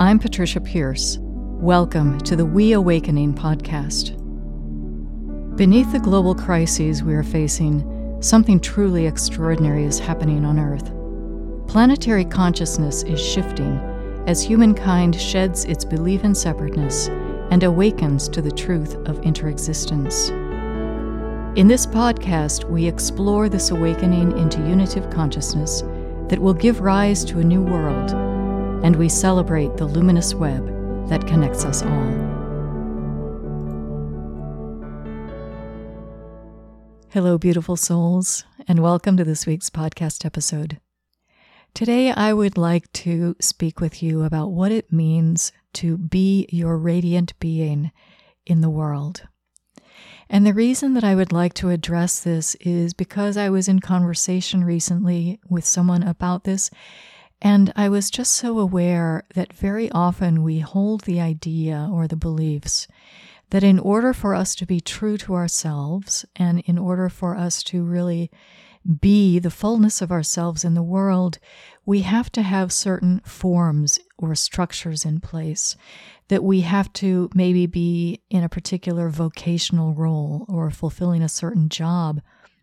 I'm Patricia Pearce. Welcome to the We Awakening podcast. Beneath the global crises we are facing, something truly extraordinary is happening on Earth. Planetary consciousness is shifting as humankind sheds its belief in separateness and awakens to the truth of interexistence. In this podcast, we explore this awakening into unitive consciousness that will give rise to a new world, and we celebrate the luminous web that connects us all. Hello, beautiful souls, and welcome to this week's podcast episode. Today, I would like to speak with you about what it means to be your radiant being in the world. And the reason that I would like to address this is because I was in conversation recently with someone about this, and I was just so aware that very often we hold the idea or the beliefs that in order for us to be true to ourselves and in order for us to really be the fullness of ourselves in the world, we have to have certain forms or structures in place that we have to maybe be in a particular vocational role or fulfilling a certain job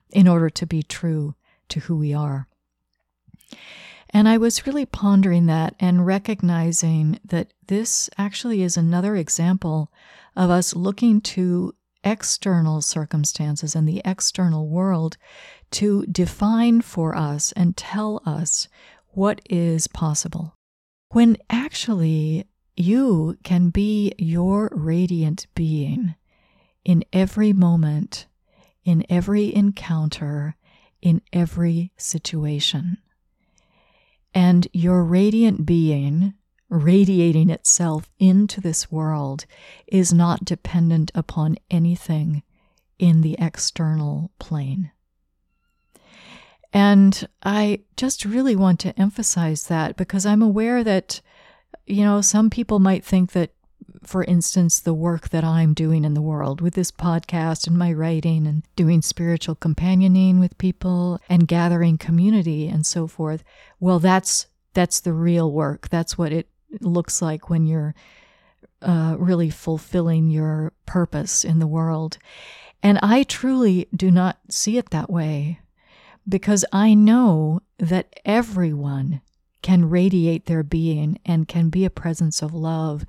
in order to be true to who we are. And I was really pondering that and recognizing that this actually is another example of us looking to external circumstances and the external world to define for us and tell us what is possible. When actually you can be your radiant being in every moment, in every encounter, in every situation. And your radiant being, radiating itself into this world, is not dependent upon anything in the external plane. And I just really want to emphasize that because I'm aware that you know, some people might think that, for instance, the work that I'm doing in the world with this podcast and my writing and doing spiritual companioning with people and gathering community and so forth, well, that's that's the real work. That's what it looks like when you're uh, really fulfilling your purpose in the world. And I truly do not see it that way because I know that everyone can radiate their being and can be a presence of love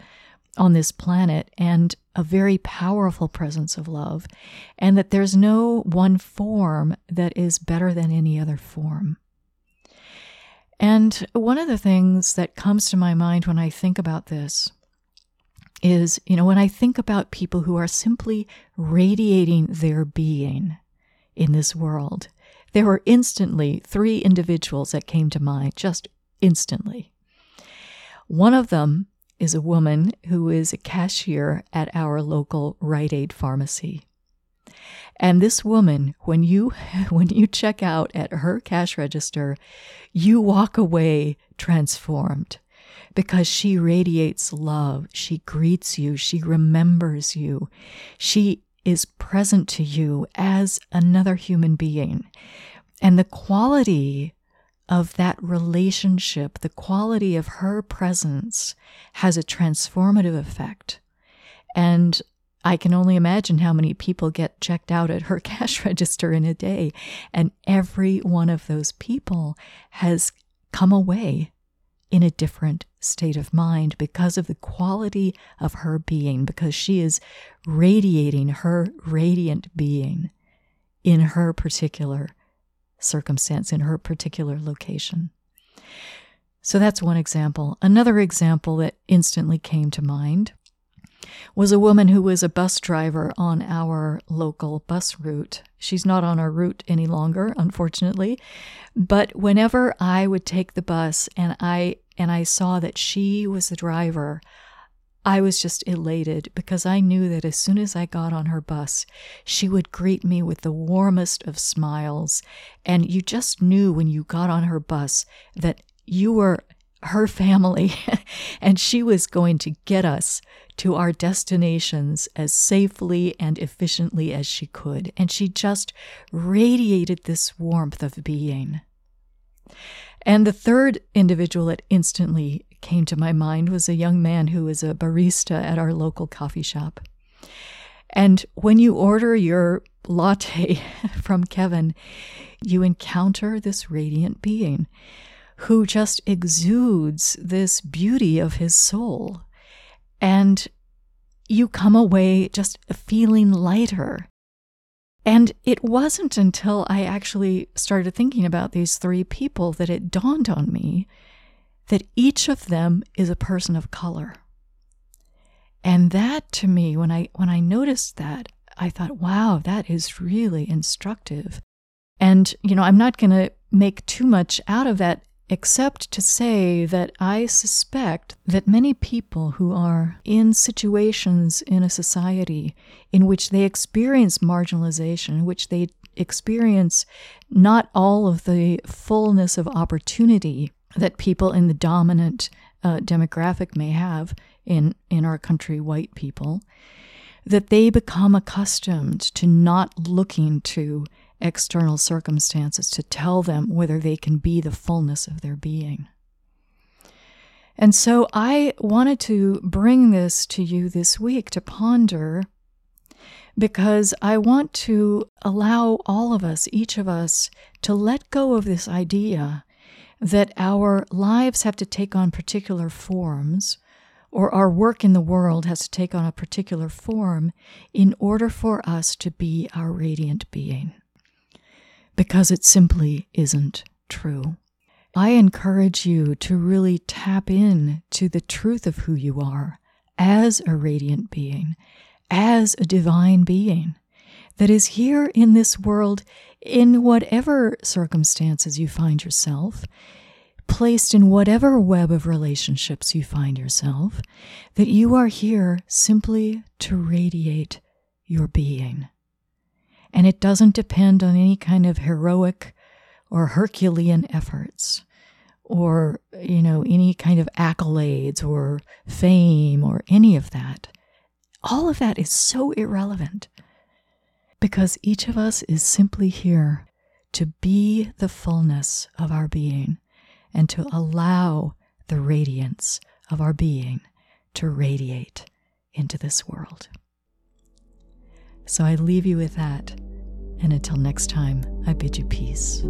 on this planet and a very powerful presence of love, and that there's no one form that is better than any other form. And one of the things that comes to my mind when I think about this is, you know, when I think about people who are simply radiating their being in this world, there were instantly three individuals that came to mind just instantly. One of them is a woman who is a cashier at our local Rite Aid pharmacy. And this woman, when you when you check out at her cash register, you walk away transformed because she radiates love. She greets you, she remembers you. She is present to you as another human being. And the quality of that relationship, the quality of her presence has a transformative effect. And I can only imagine how many people get checked out at her cash register in a day. And every one of those people has come away in a different state of mind because of the quality of her being, because she is radiating her radiant being in her particular circumstance in her particular location. So that's one example. Another example that instantly came to mind was a woman who was a bus driver on our local bus route. She's not on our route any longer, unfortunately, but whenever I would take the bus and I and I saw that she was the driver, I was just elated because I knew that as soon as I got on her bus, she would greet me with the warmest of smiles. And you just knew when you got on her bus that you were her family and she was going to get us to our destinations as safely and efficiently as she could. And she just radiated this warmth of being. And the third individual that instantly came to my mind was a young man who was a barista at our local coffee shop. And when you order your latte from Kevin, you encounter this radiant being who just exudes this beauty of his soul. And you come away just feeling lighter. And it wasn't until I actually started thinking about these three people that it dawned on me that each of them is a person of color. And that to me, when I when I noticed that, I thought, wow, that is really instructive. And, you know, I'm not going to make too much out of that except to say that I suspect that many people who are in situations in a society in which they experience marginalization, in which they experience not all of the fullness of opportunity that people in the dominant uh, demographic may have in, in our country, white people, that they become accustomed to not looking to external circumstances to tell them whether they can be the fullness of their being. And so I wanted to bring this to you this week to ponder because I want to allow all of us, each of us, to let go of this idea that our lives have to take on particular forms or our work in the world has to take on a particular form in order for us to be our radiant being because it simply isn't true. I encourage you to really tap in to the truth of who you are as a radiant being, as a divine being that is here in this world in whatever circumstances you find yourself, placed in whatever web of relationships you find yourself, that you are here simply to radiate your being. And it doesn't depend on any kind of heroic or Herculean efforts or, you know, any kind of accolades or fame or any of that. All of that is so irrelevant because each of us is simply here to be the fullness of our being and to allow the radiance of our being to radiate into this world. So I leave you with that. And until next time, I bid you peace.